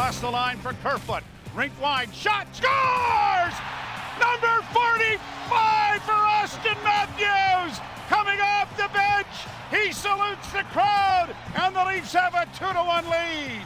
Across the line for Kerfoot. Rink wide. Shot. Scores! Number 45 for Austin Matthews. Coming off the bench. He salutes the crowd. And the Leafs have a 2 to 1 lead.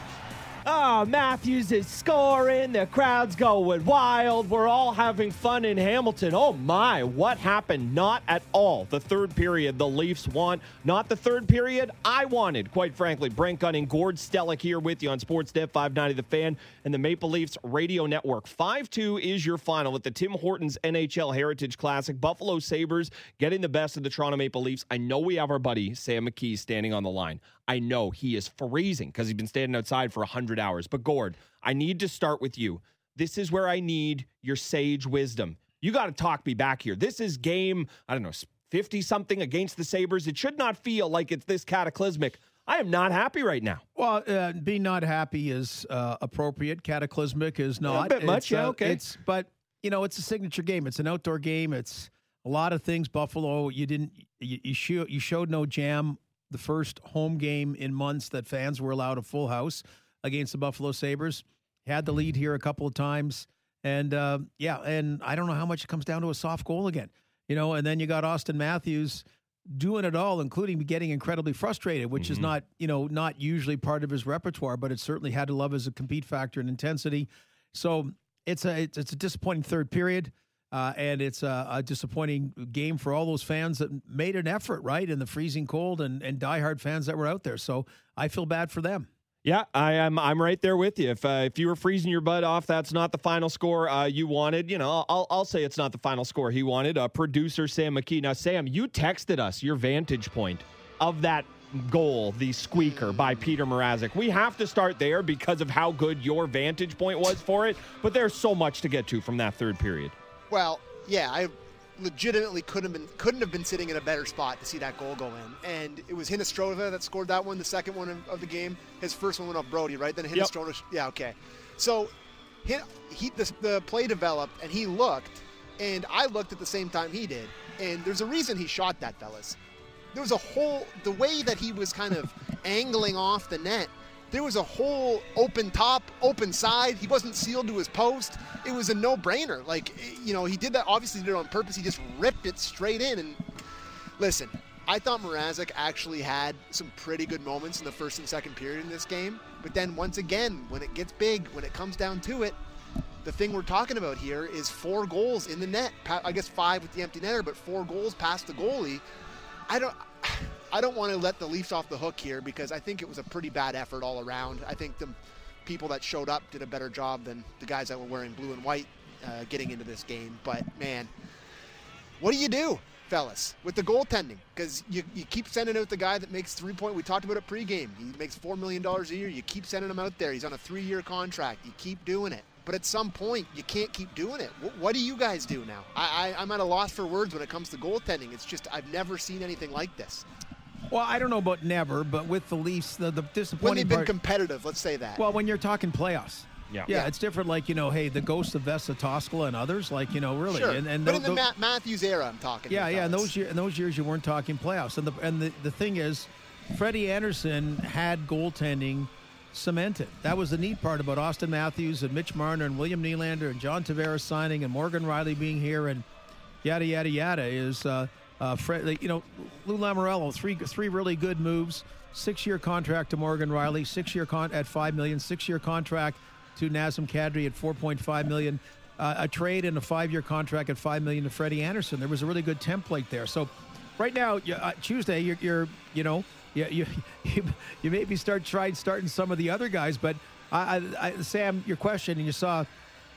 Oh, Matthews is scoring. The crowd's going wild. We're all having fun in Hamilton. Oh my, what happened? Not at all. The third period, the Leafs want. Not the third period I wanted, quite frankly. Brent Gunning, Gord Stellick here with you on Sportsnet 590 The Fan and the Maple Leafs Radio Network. 5 2 is your final at the Tim Hortons NHL Heritage Classic. Buffalo Sabres getting the best of the Toronto Maple Leafs. I know we have our buddy Sam McKee standing on the line. I know he is freezing because he's been standing outside for 100 hours. But Gord, I need to start with you. This is where I need your sage wisdom. You got to talk me back here. This is game, I don't know, 50 something against the Sabres. It should not feel like it's this cataclysmic. I am not happy right now. Well, uh, being not happy is uh, appropriate. Cataclysmic is not. a bit much, yeah, uh, okay. It's but you know it's a signature game. It's an outdoor game. It's a lot of things. Buffalo, you didn't you you, show, you showed no jam. The first home game in months that fans were allowed a full house against the Buffalo Sabres. Had the lead here a couple of times, and uh, yeah, and I don't know how much it comes down to a soft goal again. You know, and then you got Austin Matthews doing it all, including getting incredibly frustrated, which is not, you know, not usually part of his repertoire, but it certainly had to love as a compete factor and intensity. So it's a it's a disappointing third period, uh, and it's a, a disappointing game for all those fans that made an effort, right, in the freezing cold, and and diehard fans that were out there. So I feel bad for them. Yeah, I am. I'm right there with you. If uh, if you were freezing your butt off, that's not the final score uh, you wanted. You know, I'll I'll say it's not the final score he wanted. Uh, producer Sam McKee. Now, Sam, you texted us your vantage point of that goal, the squeaker by Peter Mrazek. We have to start there because of how good your vantage point was for it. But there's so much to get to from that third period. Well, yeah, I legitimately couldn't have been couldn't have been sitting in a better spot to see that goal go in. And it was Hinostroza that scored that one, the second one of, of the game. His first one went off Brodie, right? Then Hinostroza, yeah, okay. So he, he the, the play developed, and he looked, and I looked at the same time he did. And there's a reason he shot that, fellas. There was a whole the way that he was kind of angling off the net. There was a whole open top, open side. He wasn't sealed to his post. It was a no-brainer. Like, you know, he did that. Obviously, did it on purpose. He just ripped it straight in. And listen, I thought Mrazek actually had some pretty good moments in the first and second period in this game. But then once again, when it gets big, when it comes down to it, the thing we're talking about here is four goals in the net. I guess five with the empty netter, but four goals past the goalie. I don't. I don't want to let the Leafs off the hook here because I think it was a pretty bad effort all around. I think the people that showed up did a better job than the guys that were wearing blue and white uh, getting into this game. But man, what do you do, fellas, with the goaltending? Because you, you keep sending out the guy that makes three point. We talked about it pregame. He makes four million dollars a year. You keep sending him out there. He's on a three year contract. You keep doing it. But at some point, you can't keep doing it. What, what do you guys do now? I, I, I'm at a loss for words when it comes to goaltending. It's just I've never seen anything like this. Well, I don't know about never, but with the Leafs, the, the When disappointing they've been part. competitive, let's say that. Well, when you're talking playoffs. Yeah. Yeah, Yeah. it's different. Like you know, hey, the ghost of Vesa Toskala and others, like you know, really, sure. and, and but tho- in the tho- Ma- Matthews era, I'm talking. yeah, yeah. In those year, in those years, you weren't talking playoffs, and the and the, the thing is, Freddie Andersen had goaltending cemented. That was the neat part about Austin Matthews and Mitch Marner and William Nylander and John Tavares signing and Morgan Rielly being here and yada yada yada is uh, uh, Fred, you know Lou Lamoriello three three really good moves. Six year contract to Morgan Rielly, six year con at five million, six year contract to Nazem Kadri at four point five million. Uh, a trade and a five year contract at five million to Freddie Andersen. There was a really good template there. So right now, uh, Tuesday, you're, you're you know you, you you you maybe start trying starting some of the other guys, but I, I, Sam, your question, and you saw.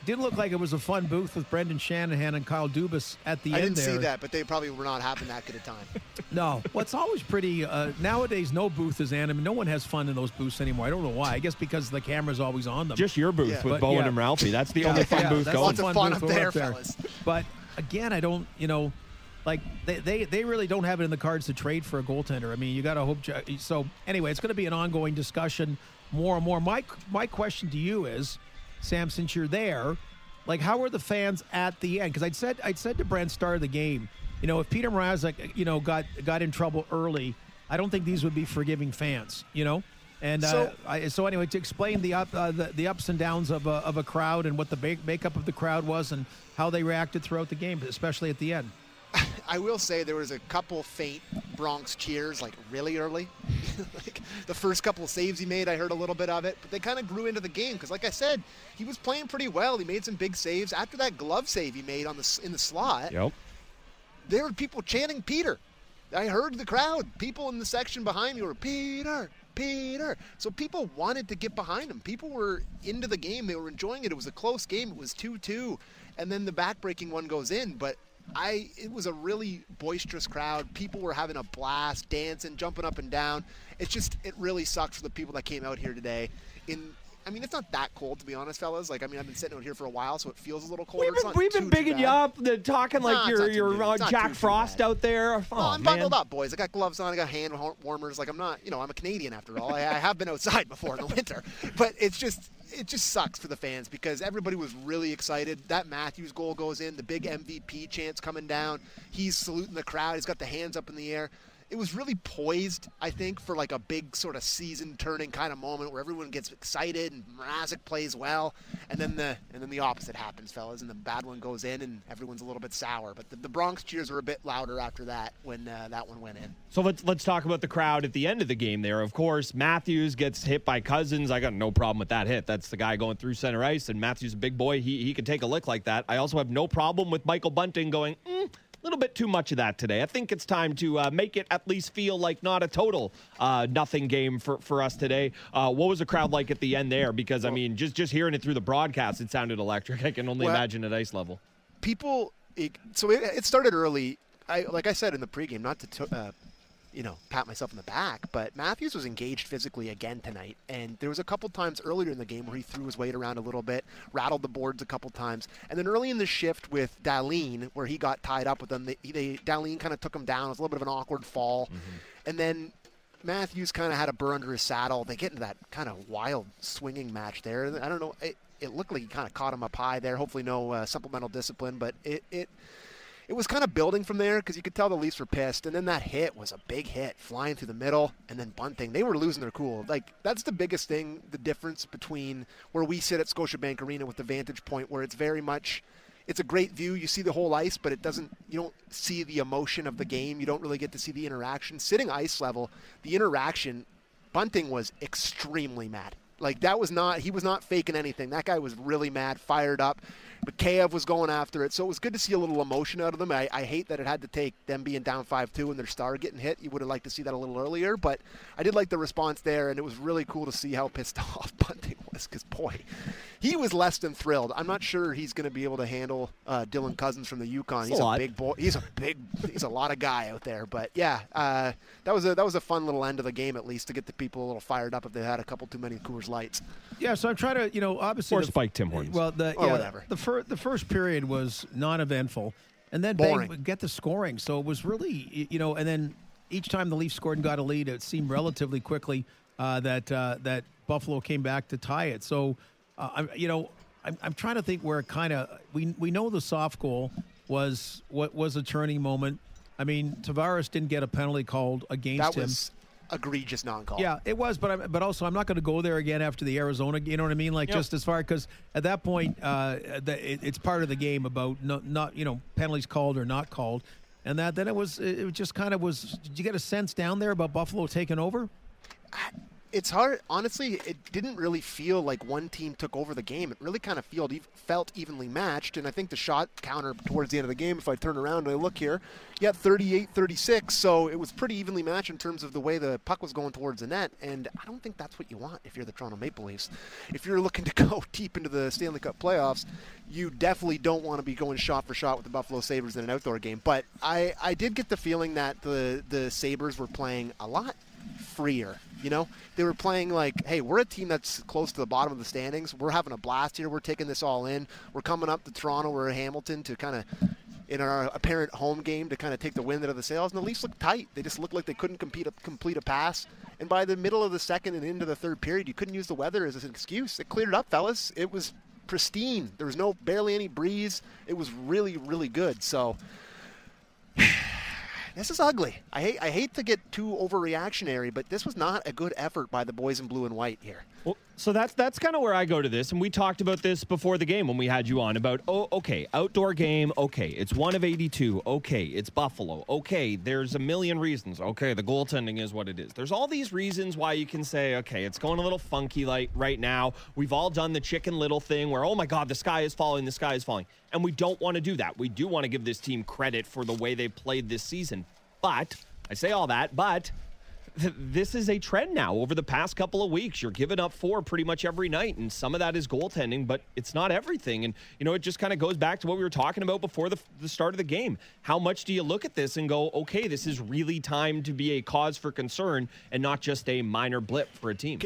Didn't look like it was a fun booth with Brendan Shanahan and Kyle Dubas at the I end I didn't there. see that, but they probably were not having that good a time. No. Well, it's always pretty. Uh, nowadays, no booth is anime. No one has fun in those booths anymore. I don't know why. I guess because the camera's always on them. Just your booth Yeah. with But, Bowen yeah. and Ralphie. That's the Yeah, only fun yeah, booth that's going. Lots of fun booth up we're there, fellas. But again, I don't. You know, like they, they they really don't have it in the cards to trade for a goaltender. I mean, you got to hope. So anyway, it's going to be an ongoing discussion, more and more. My my question to you is, Sam, since you're there, like how were the fans at the end? Because I'd said I'd said to Brent start of the game, you know, if Peter Mrazek, you know, got got in trouble early, I don't think these would be forgiving fans. You know. And uh, So- I, so anyway, to explain the up uh, the, the ups and downs of a, of a crowd and what the ba- makeup of the crowd was and how they reacted throughout the game, especially at the end. I will say there was a couple faint Bronx cheers, like really early. like the first couple of saves he made, I heard a little bit of it, but they kind of grew into the game because, like I said, he was playing pretty well. He made some big saves after that glove save he made on the in the slot. Yep. There were people chanting Peter. I heard the crowd. People in the section behind me were Peter, Peter. So people wanted to get behind him. People were into the game. They were enjoying it. It was a close game. It was 2-2, and then the backbreaking one goes in. But I, it was a really boisterous crowd. People were having a blast, dancing, jumping up and down. It's just, it really sucks for the people that came out here today. In, I mean, it's not that cold to be honest, fellas. Like, I mean, I've been sitting out here for a while, so it feels a little cold. We've been, we've been too, too bigging you up, the, talking like it's you're you're uh, Jack too, too Frost bad. out there. Oh, Well, I'm man. bundled up, boys. I got gloves on. I got hand warmers. Like I'm not, you know, I'm a Canadian after all. I, I have been outside before in the winter, but it's just, it just sucks for the fans because everybody was really excited. That Matthews goal goes in. The big MVP chance coming down. He's saluting the crowd. He's got the hands up in the air. It was really poised, I think, for like a big sort of season-turning kind of moment where everyone gets excited and Mrazek plays well, and then the and then the opposite happens, fellas, and the bad one goes in and everyone's a little bit sour. But the, the Bronx cheers were a bit louder after that when uh, that one went in. So let's let's talk about the crowd at the end of the game. There, of course, Matthews gets hit by Cozens. I got no problem with that hit. That's the guy going through center ice, and Matthews, a big boy, he he can take a lick like that. I also have no problem with Michael Bunting going. Mm, a little bit too much of that today. I think it's time to uh, make it at least feel like not a total uh, nothing game for, for us today. Uh, what was the crowd like at the end there? Because I mean, just just hearing it through the broadcast, it sounded electric. I can only Well- imagine at ice level. people it, so it, it started early i like i said in the pregame not to to- uh, you know pat myself in the back but matthews was engaged physically again tonight and there was a couple times earlier in the game where he threw his weight around a little bit rattled the boards a couple times and then early in the shift with Dahlin, where he got tied up with them they, they Dahlin kind of took him down it was a little bit of an awkward fall and then Matthews kind of had a burr under his saddle. They get into that kind of wild swinging match there. I don't know. It, it looked like he kind of caught him up high there. Hopefully, no uh, supplemental discipline, but it it it was kind of building from there because you could tell the Leafs were pissed. And then that hit was a big hit, flying through the middle, and then bunting. They were losing their cool. Like that's the biggest thing, the difference between where we sit at Scotiabank Arena with the vantage point, where it's very much. It's a great view. You see the whole ice, but it doesn't. You don't see the emotion of the game. You don't really get to see the interaction. Sitting ice level, the interaction. Bunting was extremely mad. Like that was not. He was not faking anything. That guy was really mad, fired up. Mikheyev was going after it, so it was good to see a little emotion out of them. I, I hate that it had to take them being down 5-2 and their star getting hit. You would have liked to see that a little earlier, but I did like the response there, and it was really cool to see how pissed off Bunting was, because, boy, he was less than thrilled. I'm not sure he's going to be able to handle uh, Dylan Cozens from the Yukon. It's a He's a, big boy. He's a big, he's a lot of guy out there. But, yeah, uh, that was a that was a fun little end of the game, at least, to get the people a little fired up if they had a couple too many Coors Lights. Yeah, so I'm trying to, you know, obviously Or the- spike Tim Hortons. Well, the Or yeah, whatever. The fir- the first period was non-eventful, and then Boring. bang, get the scoring. So it was really, you know, and then each time the Leafs scored and got a lead, it seemed relatively quickly uh, that uh, that Buffalo came back to tie it. So, uh, I'm, you know, I'm, I'm trying to think where it kind of we we know the soft goal was what was a turning moment. I mean, Tavares didn't get a penalty called against That him. was egregious non-call. Yeah, it was, but I'm, but also I'm not going to go there again after the Arizona. You know what I mean? Like Yep. just as far because at that point, uh, the, it, it's part of the game about no, not you know penalties called or not called, and that then it was it just kind of was. Did you get a sense down there about Buffalo taking over? It's hard. Honestly, it didn't really feel like one team took over the game. It really kind of felt, felt evenly matched. And I think the shot counter towards the end of the game, if I turn around and I look here, yeah, got 38 36. So it was pretty evenly matched in terms of the way the puck was going towards the net. And I don't think that's what you want if you're the Toronto Maple Leafs. If you're looking to go deep into the Stanley Cup playoffs, you definitely don't want to be going shot for shot with the Buffalo Sabres in an outdoor game. But I, I did get the feeling that the, the Sabres were playing a lot freer. You know, they were playing like, hey, we're a team that's close to the bottom of the standings. We're having a blast here. We're taking this all in. We're coming up to Toronto or Hamilton to kind of, in our apparent home game, to kind of take the wind out of the sails. And the Leafs looked tight. They just looked like they couldn't compete a, complete a pass. And by the middle of the second and into the third period, you couldn't use the weather as an excuse. It cleared up, fellas. It was pristine. There was no barely any breeze. It was really, really good. So this is ugly. I hate I hate to get too overreactionary, but this was not a good effort by the boys in blue and white here. Well, so that's that's kind of where I go to this, and we talked about this before the game when we had you on about oh okay outdoor game okay it's one of eighty two okay it's Buffalo okay there's a million reasons okay the goaltending is what it is. There's all these reasons why you can say okay it's going a little funky like right now. We've all done the chicken little thing where oh my god the sky is falling the sky is falling. And we don't want to do that. We do want to give this team credit for the way they played this season. But I say all that but this is a trend now over the past couple of weeks. You're giving up four pretty much every night, and some of that is goaltending, but it's not everything. And, you know, it just kind of goes back to what we were talking about before the, the start of the game. How much do you look at this and go, okay, this is really time to be a cause for concern and not just a minor blip for a team?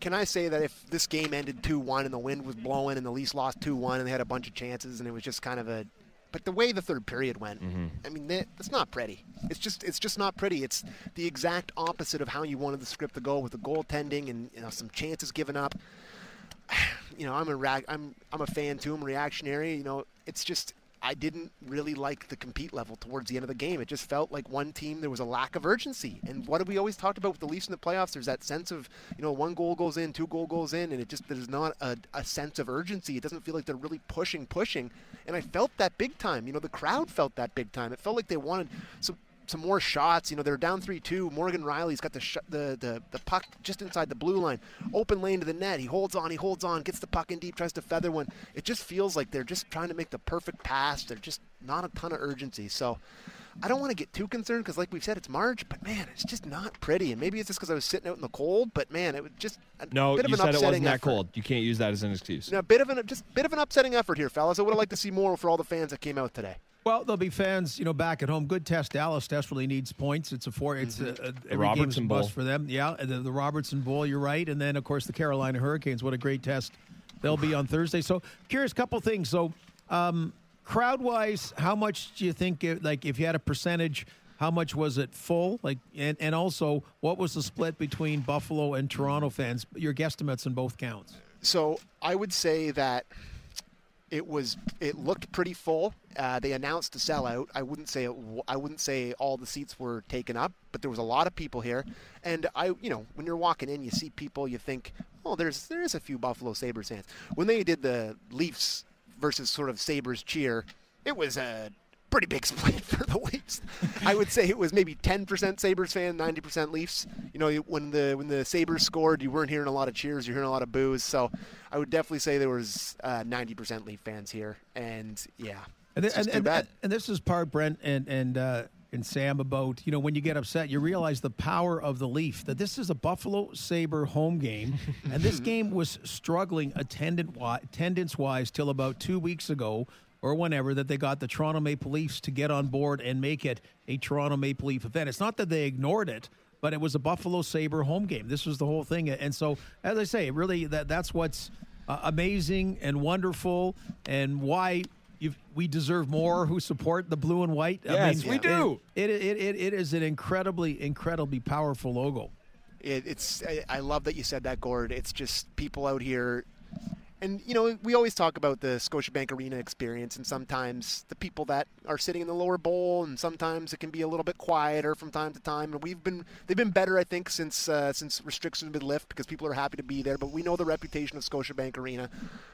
Can I say that if this game ended 2 1 and the wind was blowing and the Leafs lost 2 1 and they had a bunch of chances and it was just kind of a but the way the third period went, mm-hmm. I mean, that, that's not pretty. It's just it's just not pretty. It's the exact opposite of how you wanted the script to go with the goaltending and you know some chances given up. You know, I'm a rag, I'm I'm a fan too. I'm reactionary. You know, it's just I didn't really like the compete level towards the end of the game. It just felt like one team there was a lack of urgency. And what have we always talked about with the Leafs in the playoffs? There's that sense of you know one goal goes in, two goal goes in, and it just there's not a, a sense of urgency. It doesn't feel like they're really pushing, pushing. And I felt that big time. You know, the crowd felt that big time. It felt like they wanted some some more shots. You know, they're down 3-2. Morgan Rielly's got the, sh- the, the the puck just inside the blue line. Open lane to the net. He holds on, he holds on, gets the puck in deep, tries to feather one. It just feels like they're just trying to make the perfect pass. They're just not a ton of urgency. So I don't want to get too concerned because, like we've said, it's March, but man, it's just not pretty. And maybe it's just because I was sitting out in the cold, but man, it was just a no. bit you an said it wasn't effort. that cold. You can't use that as an excuse. No, bit of an just bit of an upsetting effort here, fellas. I would have liked to see more for all the fans that came out today. Well, there'll be fans, you know, back at home. Good test. Dallas desperately needs points. It's a four. It's mm-hmm. a, a, every Robertson game's Bowl for them. Yeah, the, the Robertson Bowl. You're right. And then of course the Carolina Hurricanes. What a great test they'll be on Thursday. So curious, couple things. So um, crowd wise, how much do you think? It, like if you had a percentage. How much was it full? Like, and, and also, what was the split between Buffalo and Toronto fans? Your guesstimates in both counts. So I would say that it was it looked pretty full. Uh, they announced a sellout. I wouldn't say it, I wouldn't say all the seats were taken up, but there was a lot of people here. And I, you know, when you're walking in, you see people, you think, oh, there's there's a few Buffalo Sabres fans. When they did the Leafs versus sort of Sabres cheer, it was a pretty big split for the Leafs. I would say it was maybe 10% Sabres fan, 90% Leafs. You know, when the when the Sabres scored, you weren't hearing a lot of cheers, you're hearing a lot of boos. So I would definitely say there was uh, 90% Leaf fans here, and yeah, and, and, and, and, this is part Brent and and uh, and Sam about you know when you get upset, you realize the power of the Leaf. That this is a Buffalo Sabre home game, and this game was struggling attendance wise till about two weeks ago or whenever that they got the Toronto Maple Leafs to get on board and make it a Toronto Maple Leaf event. It's not that they ignored it, but it was a Buffalo Sabre home game. This was the whole thing. And so, as I say, really that that's what's uh, amazing and wonderful and why we deserve more who support the blue and white. Yes, I mean, we do. It, it, it, it is an incredibly, incredibly powerful logo. It, it's I love that you said that, Gord. It's just people out here and you know we always talk about the Scotiabank Arena experience, and sometimes the people that are sitting in the lower bowl, and sometimes it can be a little bit quieter from time to time. And we've been they've been better, I think, since uh, since restrictions have been lifted because people are happy to be there. But we know the reputation of Scotiabank Arena.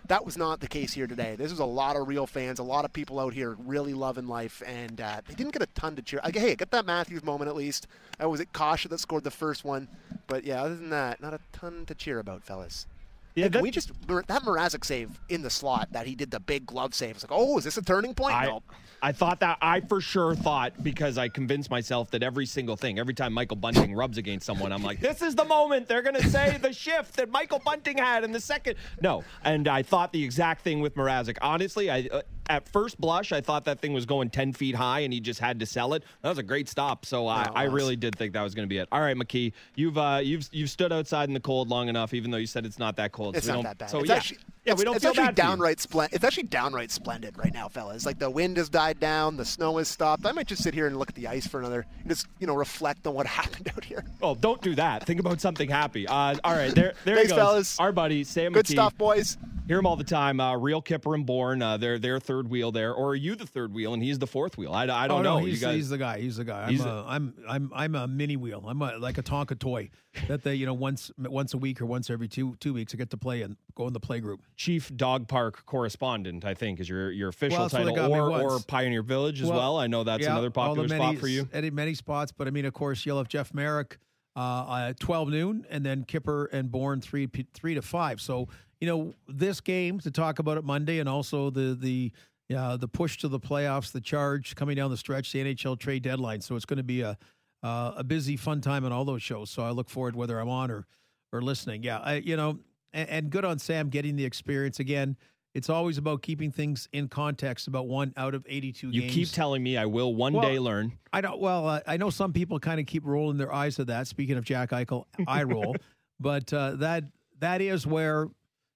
That was not the case here today. This was a lot of real fans, a lot of people out here really loving life, and uh, they didn't get a ton to cheer. Like, hey, get that Matthews moment at least. Uh, was it Kase that scored the first one? But yeah, other than that, not a ton to cheer about, fellas. Yeah, like, we just that Mrazek save in the slot that he did the big glove save. It's like, oh, is this a turning point? I, I thought that I for sure thought because I convinced myself that every single thing, every time Michael Bunting rubs against someone, I'm like, this is the moment they're going to say the shift that Michael Bunting had in the second. No, and I thought the exact thing with Mrazek. Honestly, I uh, at first blush, I thought that thing was going 10 feet high and he just had to sell it. That was a great stop. So I, I really did think that was going to be it. All right, McKee, you've uh, you've you've stood outside in the cold long enough, even though you said it's not that cold. It's so not that bad. So it's yeah, actually, yeah, we don't it's feel actually bad downright splendid. It's actually downright splendid right now, fellas. Like the wind has died down, the snow has stopped. I might just sit here and look at the ice for another, just you know, reflect on what happened out here. Oh, don't do that. Think about something happy. Uh, all right, there, there Thanks, he goes. fellas. Our buddy Sam. Good McKee. stuff, boys. Hear him all the time. Uh, Real Kyper and Bourne, uh, they're their third wheel there, or are you the third wheel and he's the fourth wheel? I, I don't oh, know. No, he's, you guys, he's the guy. He's the guy. I'm He's a, the- I'm I'm I'm a mini wheel. I'm a, like a Tonka toy that they you know once once a week or once every two two weeks I get to play and go in the play group. Chief Dog Park Correspondent, I think, is your your official Well, that's where they title, or, or. Pioneer Village as well. Well, I know that's Yeah, another popular many, spot for you. Many, many spots, but I mean, of course, you'll have Jeff Marek uh, at 12 noon, and then Kyper and Bourne three p- three to five. So you know, this game to talk about it Monday, and also the the uh, the push to the playoffs, the charge coming down the stretch, the NHL trade deadline. So it's going to be a uh, a busy, fun time on all those shows. So I look forward whether I'm on or or listening. Yeah, I, you know, and, and good on Sam getting the experience again. It's always about keeping things in context. About one out of 82 You games. keep telling me I will one Well, day learn. I don't. Well, uh, I know some people kind of keep rolling their eyes at that. Speaking of Jack Eichel, I roll, but uh, that that is where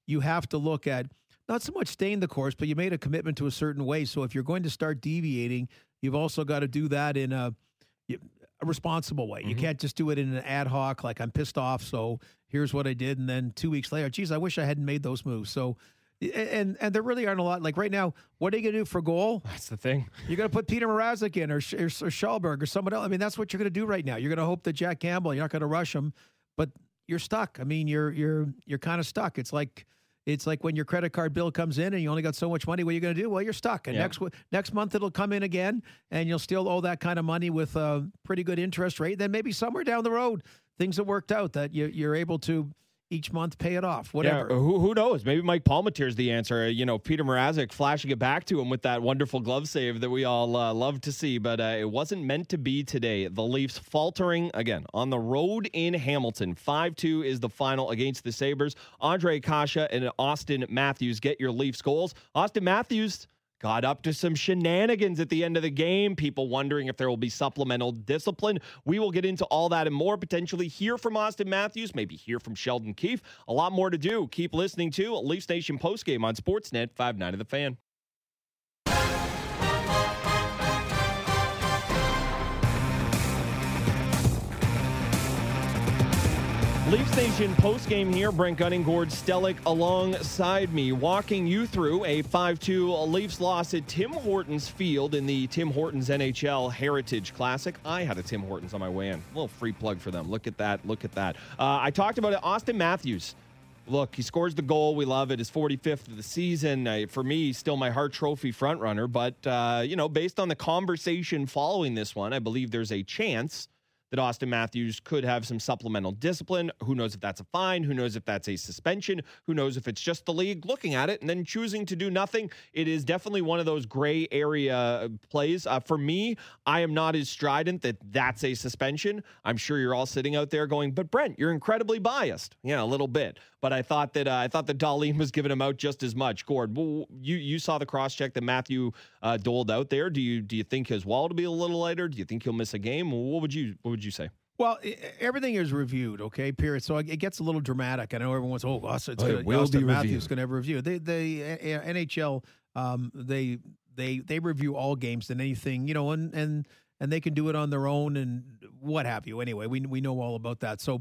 you have to look at not so much staying the course, but you made a commitment to a certain way. So if you're going to start deviating, you've also got to do that in a, a responsible way. You mm-hmm. can't just do it in an ad hoc, like I'm pissed off, so here's what I did, and then two weeks later, geez, I wish I hadn't made those moves. So. And and there really aren't a lot. Like right now, what are you gonna do for goal? That's the thing. You're going to put Peter Mrazek in or, or, or or someone else. I mean, that's what you're going to do right now. You're going to hope that Jack Campbell, you're not going to rush him, but you're stuck. I mean, you're you're you're kind of stuck. It's like it's like when your credit card bill comes in and you only got so much money. What are you going to do? Well, you're stuck. And Yeah. next next month it'll come in again, and you'll still owe that kind of money with a pretty good interest rate. Then maybe somewhere down the road, things have worked out that you, you're able to each month pay it off. Whatever. Yeah, who, who knows? Maybe Mike Palmateer's the answer. You know, Peter Mrazek flashing it back to him with that wonderful glove save that we all uh, love to see, but uh, it wasn't meant to be today. The Leafs faltering again on the road in Hamilton. 5 2 is the final against the Sabres. Ondrej Kase and Austin Matthews get your Leafs goals. Austin Matthews got up to some shenanigans at the end of the game. People wondering if there will be supplemental discipline. We will get into all that and more. Potentially hear from Austin Matthews, maybe hear from Sheldon Keefe. A lot more to do. Keep listening to Leafs Nation postgame on Sportsnet 5 of the fan. Leafs Nation postgame here. Brent Gunning, Gord Stellick alongside me, walking you through a 5 2 Leafs loss at Tim Hortons Field in the Tim Hortons NHL Heritage Classic. I had a Tim Hortons on my way in. A little free plug for them. Look at that. Look at that. Uh, I talked about it. Austin Matthews. Look, he scores the goal. We love it. His 45th of the season. For me, still my Hart Trophy frontrunner. But, uh, you know, based on the conversation following this one, I believe there's a chance that Austin Matthews could have some supplemental discipline. Who knows if that's a fine? Who knows if that's a suspension? Who knows if it's just the league looking at it and then choosing to do nothing? It is definitely one of those gray area plays. Uh, for me, I am not as strident that that's a suspension. I'm sure you're all sitting out there going, but Brent, you're incredibly biased. Yeah, a little bit. But I thought that uh, I thought that Dahlin was giving him out just as much. Gord, well, you you saw the cross check that Matthew uh, doled out there. Do you do you think his wall will be a little lighter? Do you think he'll miss a game? What would you what would you say? Well, everything is reviewed, okay, period. So it gets a little dramatic. I know everyone's, oh, Austin, it's Oh, it gonna, will Austin be Matthews reviewed. going to have a review. The they, uh, NHL, um, they, they, they review all games and anything, you know, and, and, and they can do it on their own and what have you. Anyway, we, we know all about that. So uh,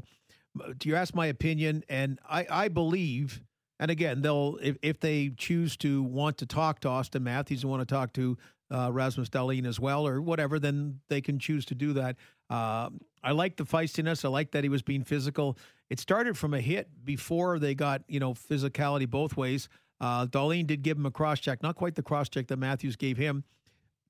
you ask my opinion, and I, I believe, and again, they'll, if, if they choose to want to talk to Austin Matthews and want to talk to uh, Rasmus Dahlin as well, or whatever, then they can choose to do that. Uh, I like the feistiness. I like that he was being physical. It started from a hit before they got you know physicality both ways. Uh, did give him a cross check, not quite the cross check that Matthews gave him.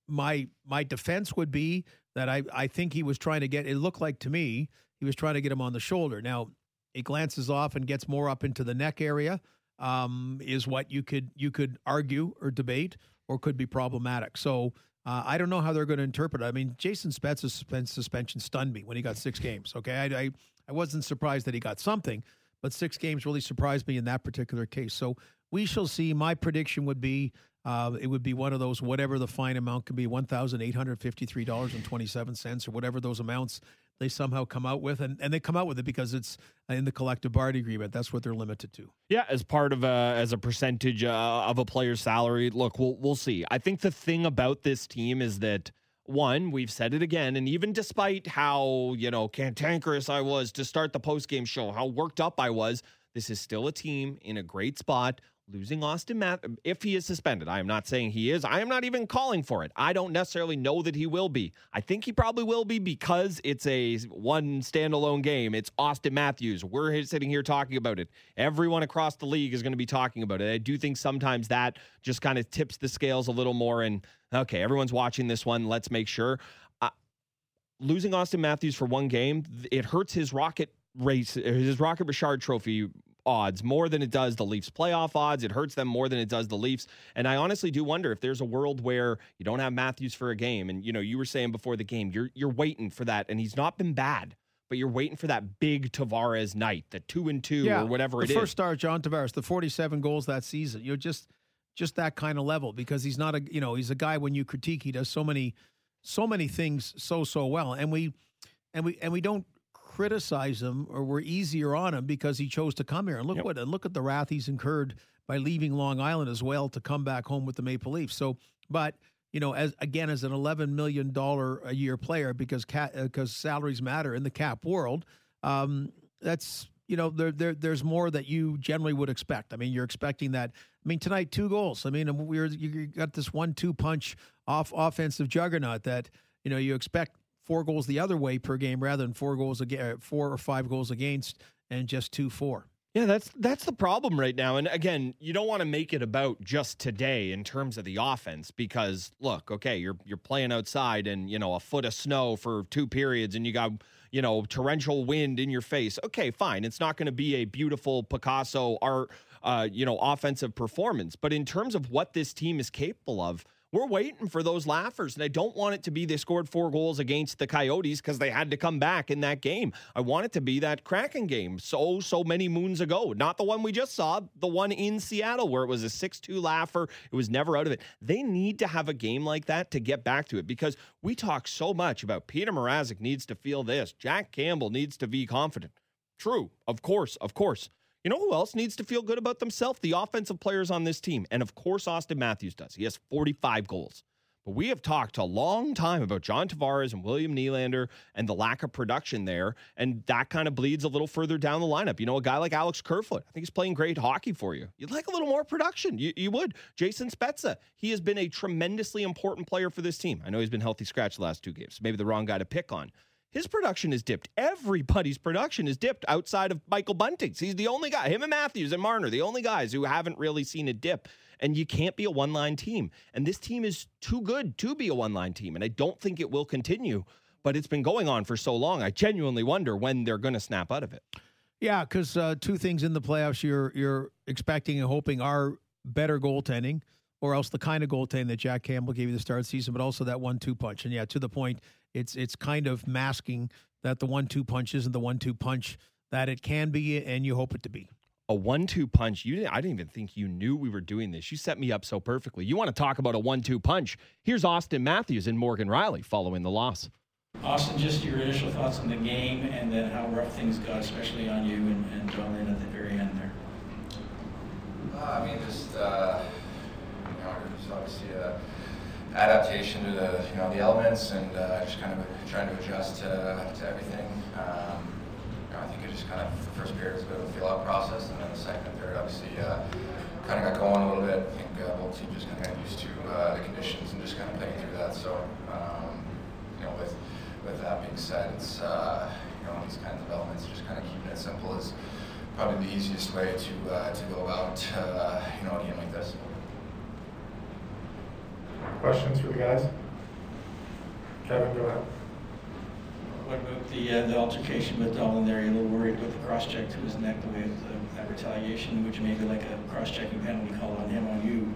My my defense would be that I I think he was trying to get. It looked like to me he was trying to get him on the shoulder. Now it glances off and gets more up into the neck area. Um, is what you could you could argue or debate or could be problematic. So uh, I don't know how they're going to interpret it. I mean, Jason Spezza's suspension stunned me when he got six games. Okay, I, I I wasn't surprised that he got something, but six games really surprised me in that particular case. So we shall see. My prediction would be uh, it would be one of those whatever the fine amount could be one thousand eight hundred fifty three dollars and twenty seven cents or whatever those amounts they somehow come out with, and, and they come out with it because it's in the collective bargaining agreement. That's what they're limited to. Yeah, as part of a as a percentage uh, of a player's salary. Look, we'll we'll see. I think the thing about this team is that one, we've said it again, and even despite how you know cantankerous I was to start the post game show, how worked up I was, this is still a team in a great spot. Losing Austin Math if he is suspended. I am not saying he is. I am not even calling for it. I don't necessarily know that he will be. I think he probably will be because it's a one standalone game. It's Austin Matthews. We're sitting here talking about it. Everyone across the league is going to be talking about it. I do think sometimes that just kind of tips the scales a little more and okay, everyone's watching this one. Let's make sure. Uh, losing Austin Matthews for one game, it hurts his rocket race, his Rocket Richard Trophy odds more than it does the Leafs playoff odds. It hurts them more than it does the Leafs. And I honestly do wonder if there's a world where you don't have Matthews for a game. And you know, you were saying before the game, you're you're waiting for that, and he's not been bad. But you're waiting for that big Tavares night, the two and two yeah, or whatever it is. first star, John Tavares, the 47 goals that season. You're just just that kind of level because he's not a you know he's a guy when you critique he does so many so many things so so well and we and we and we don't criticize him or we're easier on him because he chose to come here. And look Yep. what and look at the wrath he's incurred by leaving Long Island as well to come back home with the Maple Leafs. So, but you know, as again as an eleven million dollar a year player because ca- because salaries matter in the cap world. Um, that's you know there, there there's more that you generally would expect. I mean, you're expecting that. I mean, tonight two goals. I mean, we're you got this one-two punch off offensive juggernaut that you know you expect four goals the other way per game rather than four goals against four or five goals against and just two four. Yeah, that's that's the problem right now. And again, you don't want to make it about just today in terms of the offense because look, okay, you're you're playing outside and you know a foot of snow for two periods and you got you know torrential wind in your face. Okay, fine. It's not going to be a beautiful Picasso art uh, you know offensive performance, but in terms of what this team is capable of, we're waiting for those laughers. And I don't want it to be they scored four goals against the Coyotes because they had to come back in that game. I want it to be that Kraken game so, so many moons ago. Not the one we just saw, the one in Seattle where it was a 6 2 laugher. It was never out of it. They need to have a game like that to get back to it because we talk so much about Peter Mrazek needs to feel this, Jack Campbell needs to be confident. True, of course, of course. You know who else needs to feel good about themselves? The offensive players on this team. And of course, Austin Matthews does. He has 45 goals. But we have talked a long time about John Tavares and William Nylander and the lack of production there. And that kind of bleeds a little further down the lineup. You know, a guy like Alex Kerfoot, I think he's playing great hockey for you. You'd like a little more production. You, you would. Jason Spezza, he has been a tremendously important player for this team. I know he's been healthy scratch the last two games. Maybe the wrong guy to pick on. His production is dipped. Everybody's production is dipped outside of Michael Bunting's. He's the only guy, him and Matthews and Marner, the only guys who haven't really seen a dip. And you can't be a one line team. And this team is too good to be a one line team. And I don't think it will continue, but it's been going on for so long. I genuinely wonder when they're going to snap out of it. Yeah, because uh, two things in the playoffs you're you're expecting and hoping are better goaltending, or else the kind of goaltending that Jack Campbell gave you the start of the season, but also that one-two punch. And yeah, to the point, it's it's kind of masking that the one-two punch isn't the one-two punch that it can be, and you hope it to be. A one-two punch. You didn't. I didn't even think you knew we were doing this. You set me up so perfectly. You want to talk about a one-two punch? Here's Austin Matthews and Morgan Rielly following the loss. Austin, just your initial thoughts on the game and then how rough things got, especially on you and, and John Lynn at the very end there. Uh, I mean, just uh, you know, it's obviously a adaptation to the you know the elements and uh, just kind of trying to adjust to, to everything. Um, you know, I think it just kind of the first period was a bit of a feel out process, and then the second and third obviously uh, kind of got going a little bit. I think uh, both teams just kind of got used to uh, the conditions and just kind of playing through that. So um, you know, with with that being said, it's uh, you know these kind of developments, just kind of keeping it simple is probably the easiest way to uh, to go about you know a game like this. Questions for the guys? Kevin, go ahead. What about the uh, the altercation with Dahlin there? You're a little worried about the cross check to his neck, the way of the, that retaliation. Would you maybe like a cross checking penalty call on him you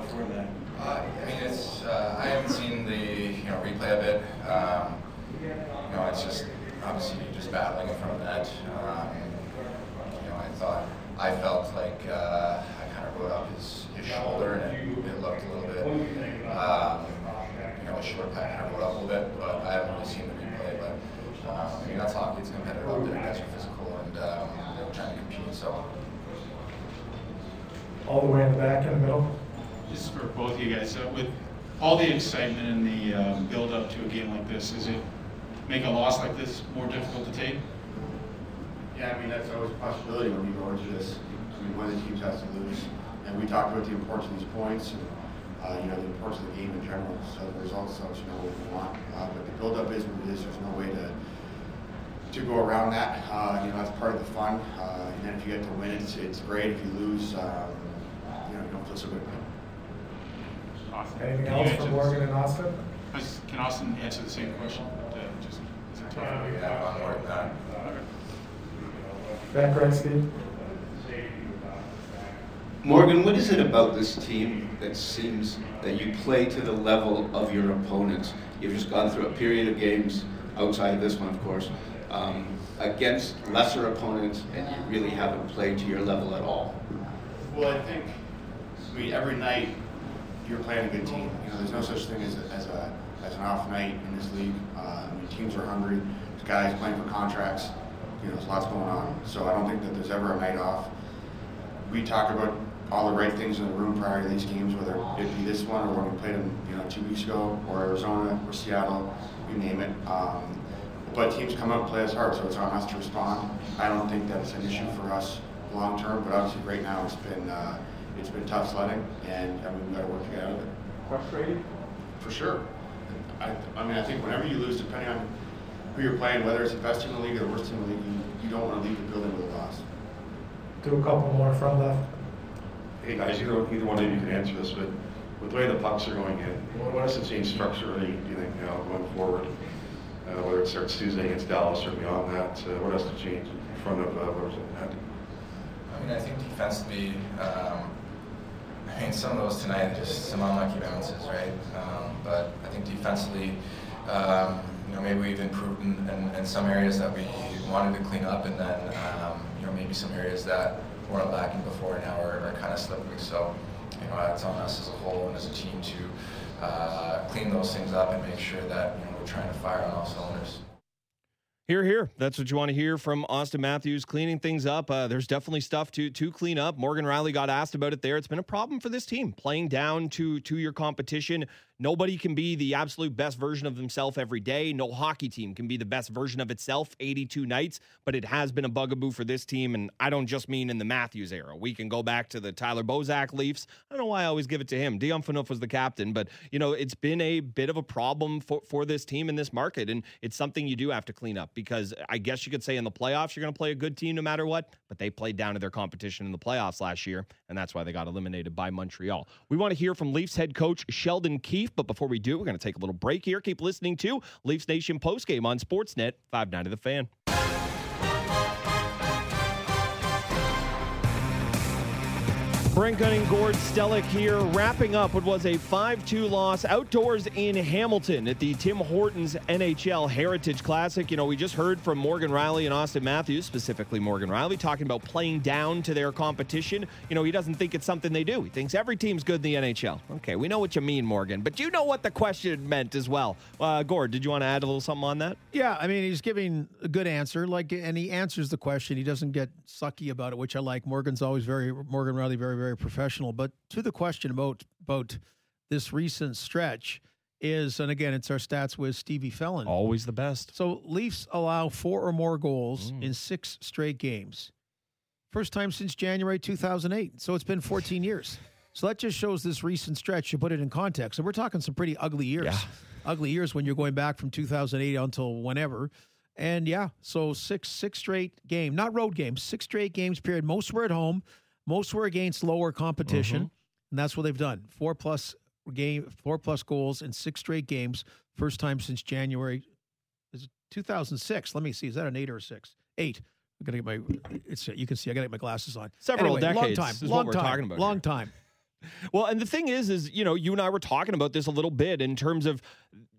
before that? Uh, I mean, it's uh, I haven't seen the you know replay of it. Um, you know, it's just obviously just battling in front of net. Um, you know, I thought I felt like uh, I kind of rode up his, his shoulder and it, it looked a little bit. Um, you know, a short pack kind of rode up a little bit, but I haven't really seen the replay. But um, I mean, that's hockey. It's competitive out there. Guys are physical and um, you know, trying to compete. So. All the way in the back in the middle. This is for both of you guys. Uh, with all the excitement and the um, build up to a game like this, is it make a loss like this more difficult to take? Yeah, I mean, that's always a possibility when you go into this. I mean, one of the teams has to lose. and we talked about the importance of these points and uh, you know the importance of the game in general. So the results obviously know what we want, uh, but the build-up is what it is. There's no way to to go around that. Uh, you know that's part of the fun. Uh, and then if you get to win, it's it's great. If you lose, um, you know you don't feel so good. Awesome. Anything else for Morgan and Austin? Can Austin answer the same question? Just, is it tough? Yeah, one more time. Ben Gretzky. Morgan, what is it about this team that seems that you play to the level of your opponents? You've just gone through a period of games, outside of this one, of course, um, against lesser opponents, and you really haven't played to your level at all. Well, I think, I mean, every night you're playing a good team. You know, there's no such thing as a, as a as an off night in this league. Uh, I mean, teams are hungry. There's guys playing for contracts. You know, there's lots going on. So I don't think that there's ever a night off. We talk about all the right things in the room prior to these games, whether it be this one or when we played them, you know, two weeks ago, or Arizona or Seattle, you name it. Um, but teams come out and play us hard, so it's on us to respond. I don't think that's an issue for us long term, but obviously right now it's been uh, it's been tough sledding, and I mean, we've got to work to get out of it. Frustrated? For sure. I, I mean, I think whenever you lose, depending on who you're playing, whether it's the best team in the league or the worst team in the league, you, you don't want to leave the building with a loss. Do a couple more from left. Hey guys, either, either one of you can answer this, but with the way the pucks are going in, what, what has to change structurally, do you think, you know, going forward? Uh, whether it starts Tuesday against Dallas or beyond that, uh, what else to change in front of, uh, what was it, Matt? I mean, I think defensively, um, I mean, some of those tonight, just some unlucky bounces, right? Um, but I think defensively, um, you know, maybe we've improved in, in, in, some areas that we wanted to clean up, and then, um, you know, maybe some areas that weren't lacking before now are, are kind of slipping. So, you know, it's on us as a whole and as a team to uh, clean those things up and make sure that you know we're trying to fire on all cylinders. Here, here. That's what you want to hear from Austin Matthews cleaning things up. Uh, there's definitely stuff to to clean up. Morgan Rielly got asked about it there. It's been a problem for this team playing down to to your competition. Nobody can be the absolute best version of themselves every day. No hockey team can be the best version of itself 82 nights, but it has been a bugaboo for this team. And I don't just mean in the Matthews era. We can go back to the Tyler Bozak Leafs. I don't know why I always give it to him. Dion Phaneuf was the captain, but, you know, it's been a bit of a problem for, for this team in this market. And it's something you do have to clean up because I guess you could say in the playoffs, you're going to play a good team no matter what, but they played down to their competition in the playoffs last year. And that's why they got eliminated by Montreal. We want to hear from Leafs head coach Sheldon Keefe, but before we do, we're going to take a little break here. Keep listening to Leafs Nation postgame on Sportsnet 590 The Fan. Brent Gunning, Gord Stellick here, wrapping up what was a 5 2 loss outdoors in Hamilton at the Tim Hortons NHL Heritage Classic. You know, we just heard from Morgan Rielly and Austin Matthews, specifically Morgan Rielly, talking about playing down to their competition. You know, he doesn't think it's something they do. He thinks every team's good in the NHL. Okay, we know what you mean, Morgan, but you know what the question meant as well. Uh, Gord, did you want to add a little something on that? Yeah, I mean, he's giving a good answer, like, and he answers the question. He doesn't get sucky about it, which I like. Morgan's always very, Morgan Rielly, very, very very professional. But to the question about about this recent stretch is, and again, it's our stats with Stevie Felon. Always the best. So Leafs allow four or more goals mm. in six straight games. First time since January 2008. So it's been 14 years. So that just shows this recent stretch. You put it in context. And we're talking some pretty ugly years. Yeah. Ugly years when you're going back from 2008 until whenever. And yeah, so six six straight game, not road games, six straight games period. Most were at home. Most were against lower competition, mm-hmm. and that's what they've done. Four plus game, four plus goals in six straight games. First time since January, is 2006. Let me see, is that an eight or a six? Eight. I'm gonna get my. It's you can see I gotta get my glasses on. Several anyway, decades. Long time. Is long what time. we're talking about. Long here. time. Well, and the thing is, is you know, you and I were talking about this a little bit in terms of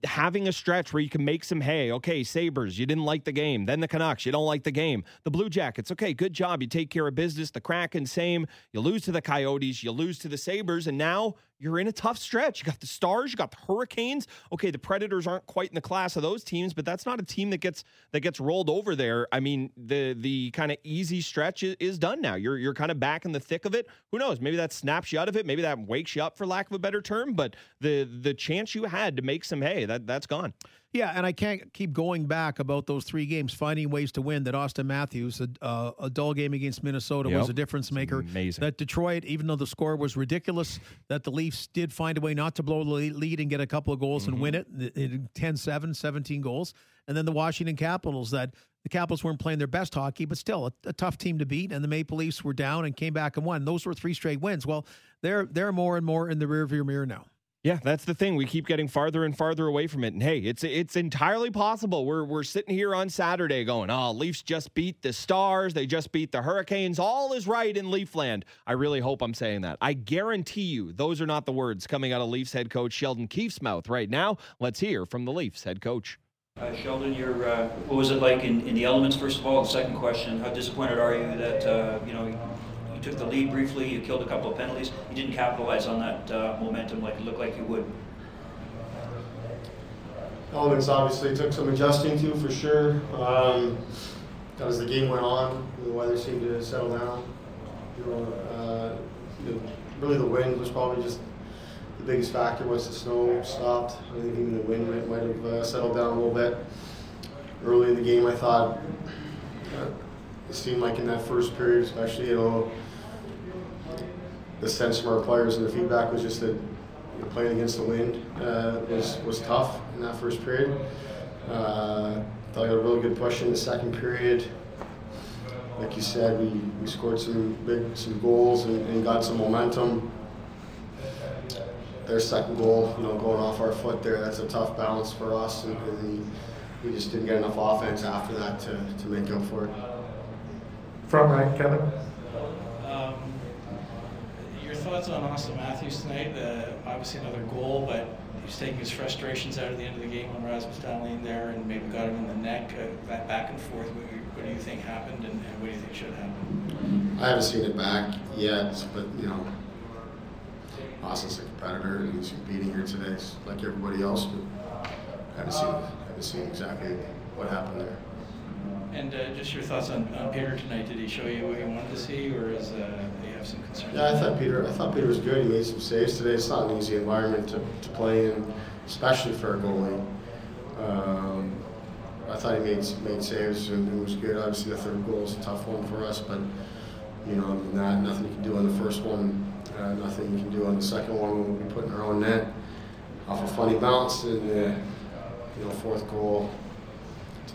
having a stretch where you can make some hay. Okay, Sabres, you didn't like the game. Then the Canucks, you don't like the game. The Blue Jackets, okay, good job. You take care of business. The Kraken, same. You lose to the Coyotes, you lose to the Sabres, and now you're in a tough stretch. You got the Stars, you got the Hurricanes. Okay, the Predators aren't quite in the class of those teams, but that's not a team that gets that gets rolled over there. I mean, the the kind of easy stretch is, is done now. You're you're kind of back in the thick of it. Who knows? Maybe that snaps you out of it. Maybe that wakes you up, for lack of a better term. But the the chance you had to make some hay, that that that's gone. Yeah, and I can't keep going back about those three games, finding ways to win. That Austin Matthews, a, uh, a dull game against Minnesota, Yep. was a difference maker. amazing. That Detroit, even though the score was ridiculous, that the Leafs did find a way not to blow the lead and get a couple of goals Mm-hmm. and win it, in 10-7, 17 goals. And then the Washington Capitals, that the Capitals weren't playing their best hockey, but still a, a tough team to beat. And the Maple Leafs were down and came back and won. Those were three straight wins. Well, they're they're more and more in the rearview mirror now. Yeah, that's the thing. We keep getting farther and farther away from it. And hey, it's it's entirely possible. We're we're sitting here on Saturday going, "Oh, Leafs just beat the Stars. They just beat the Hurricanes. All is right in Leafland." I really hope I'm saying that. I guarantee you, those are not the words coming out of Leafs head coach Sheldon Keefe's mouth right now. Let's hear from the Leafs head coach. Uh, Sheldon, your, uh, what was it like in, in the elements, first of all? Second question, how disappointed are you that, uh, you know, you took the lead briefly, you killed a couple of penalties, you didn't capitalize on that uh, momentum like it looked like you would? Elements obviously took some adjusting to for sure. Um, as the game went on, the weather seemed to settle down. You know, uh, you know, really the wind was probably just the biggest factor once the snow stopped. I think even the wind might, might have uh, settled down a little bit. Early in the game, I thought uh, it seemed like in that first period, especially, you know, the sense from our players and the feedback was just that you know, playing against the wind uh, was was tough in that first period. Uh, thought we got a really good push in the second period. Like you said, we, we scored some big some goals and, and got some momentum. Their second goal, you know, going off our foot there, that's a tough balance for us, and, and we, we just didn't get enough offense after that to, to make up for it. Front right, Kevin. Thoughts on Auston Matthews tonight? Uh, obviously another goal, but he's taking his frustrations out at the end of the game when Rasmus Dahlin there and maybe got him in the neck. Uh, that back and forth. What, what do you think happened, and, and what do you think should happen? I haven't seen it back yet, but you know, Auston's a competitor and he's competing here today, s- like everybody else. But I haven't seen, haven't seen exactly what happened there. And uh, just your thoughts on, on Peter tonight. Did he show you what you wanted to see, or is uh, have some concerns? Yeah, I thought Peter. I thought Peter was good. He made some saves today. It's not an easy environment to, to play in, especially for a goalie. Um, I thought he made made saves and it was good. Obviously, the third goal is a tough one for us, but you know, that, nothing you can do on the first one. Uh, nothing you can do on the second one. We'll be putting our own net off a funny bounce, and the you know fourth goal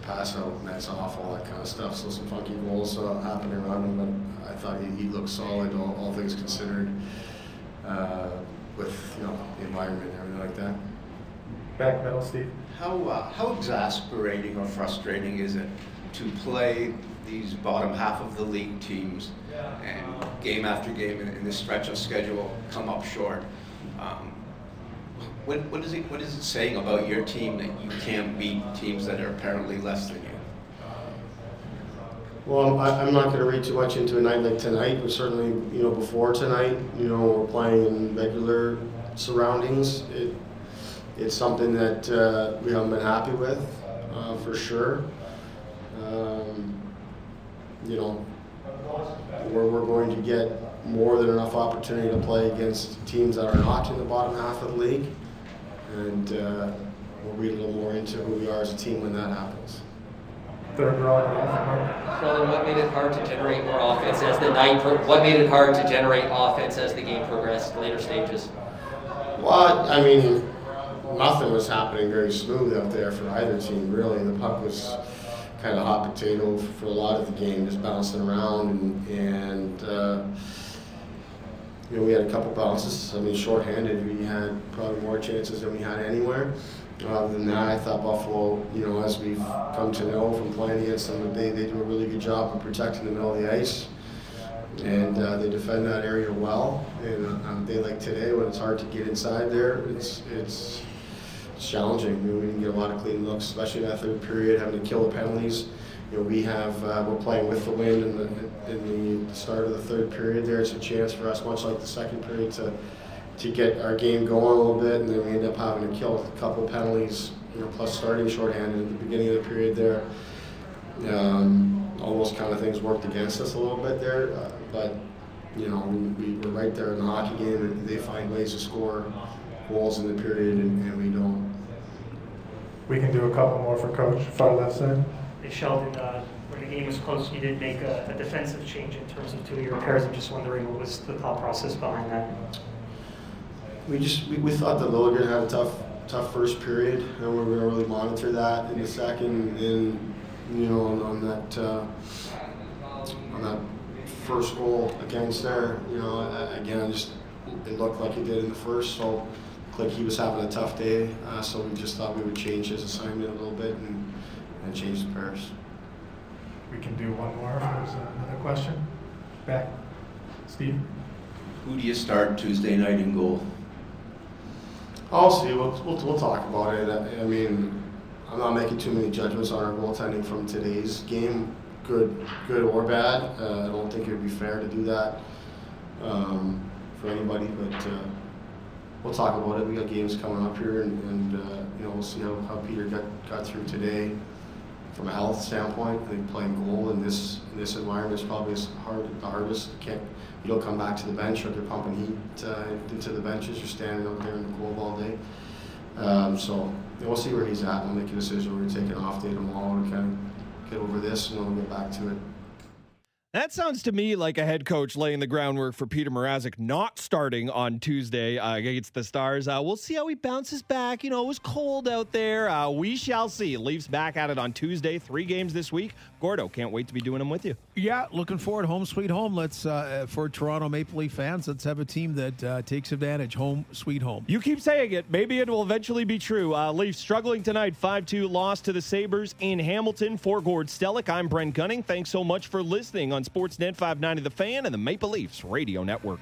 pass out, nets off, all that kind of stuff. So some funky goals uh, happening around him, but I thought he, he looked solid, all, all things considered, uh, with you know the environment and everything like that. Back middle, Steve. How, uh, how exasperating or frustrating is it to play these bottom half of the league teams and game after game in, in this stretch of schedule come up short? Um, what, what, is it, what is it saying about your team that you can't beat teams that are apparently less than you? Well, I, I'm not going to read too much into a night like tonight, but certainly, you know, before tonight, you know, we're playing in regular surroundings. It, it's something that uh, we haven't been happy with, uh, for sure. Um, you know, where we're going to get more than enough opportunity to play against teams that are not in the bottom half of the league, and uh, we'll read a little more into who we are as a team when that happens. Third row at the. Sheldon, what made it hard to generate more offense as the night? Pro- what made it hard to generate offense as the game progressed later stages? Well, I mean, nothing was happening very smooth out there for either team, really. The puck was kind of hot potato for a lot of the game, just bouncing around, and, and uh, you know, we had a couple bounces. I mean, shorthanded, we had probably more chances than we had anywhere. Other than that, I thought Buffalo, you know, as we've come to know from playing against them, they, they do a really good job of protecting the middle of the ice. And uh, they defend that area well. And on a day like today, when it's hard to get inside there, it's it's, it's challenging. I mean, we didn't get a lot of clean looks, especially in that third period, having to kill the penalties. You know, we have uh, we're playing with the wind in the in the start of the third period. There, it's a chance for us, much like the second period, to to get our game going a little bit, and then we end up having to kill a couple penalties. You know, plus starting shorthanded at the beginning of the period there. Um, all those kind of things worked against us a little bit there, uh, but you know, we, we were right there in the hockey game, and they find ways to score goals in the period, and, and we don't. We can do a couple more for coach, far left side. Sheldon, uh, when the game was close, you did make a, a defensive change in terms of two of your pairs. I'm just wondering what was the thought process behind that? We just we, we thought that Logan had a tough tough first period, and we were going to really monitor that in the second. And you know, on, on that uh, on that first goal against there, you know, again, just it looked like he did in the first. So, like he was having a tough day. Uh, so we just thought we would change his assignment a little bit and and change the pairs. We can do one more if there's another question. Back, Steve. Who do you start Tuesday night in goal? I'll see. We'll, we'll, we'll talk about it. I, I mean, I'm not making too many judgments on our goaltending from today's game, good, good or bad. Uh, I don't think it would be fair to do that um, for anybody, but uh, we'll talk about it. We got games coming up here, and, and uh, you know we'll see how, how Peter got, got through today. From a health standpoint, I think playing goal in this in this environment is probably hard the hardest. You can't you don't come back to the bench like you're pumping heat uh, into the benches. You're standing out there in the cold all day. Um, so we'll see where he's at. We'll make a decision. We're gonna take an off day tomorrow to kind of get over this, and then we'll get back to it. That sounds to me like a head coach laying the groundwork for Petr Mrazek not starting on Tuesday uh, against the Stars. Uh, we'll see how he bounces back. You know, it was cold out there. Uh, we shall see. Leafs back at it on Tuesday. Three games this week. Gordo, can't wait to be doing them with you. Yeah, looking forward. Home sweet home. Let's uh, for Toronto Maple Leaf fans. Let's have a team that uh, takes advantage. Home sweet home. You keep saying it. Maybe it will eventually be true. Uh, Leafs struggling tonight. Five two loss to the Sabres in Hamilton. For Gord Stellick, I'm Brent Gunning. Thanks so much for listening on Sportsnet 590 The Fan and the Maple Leafs Radio Network.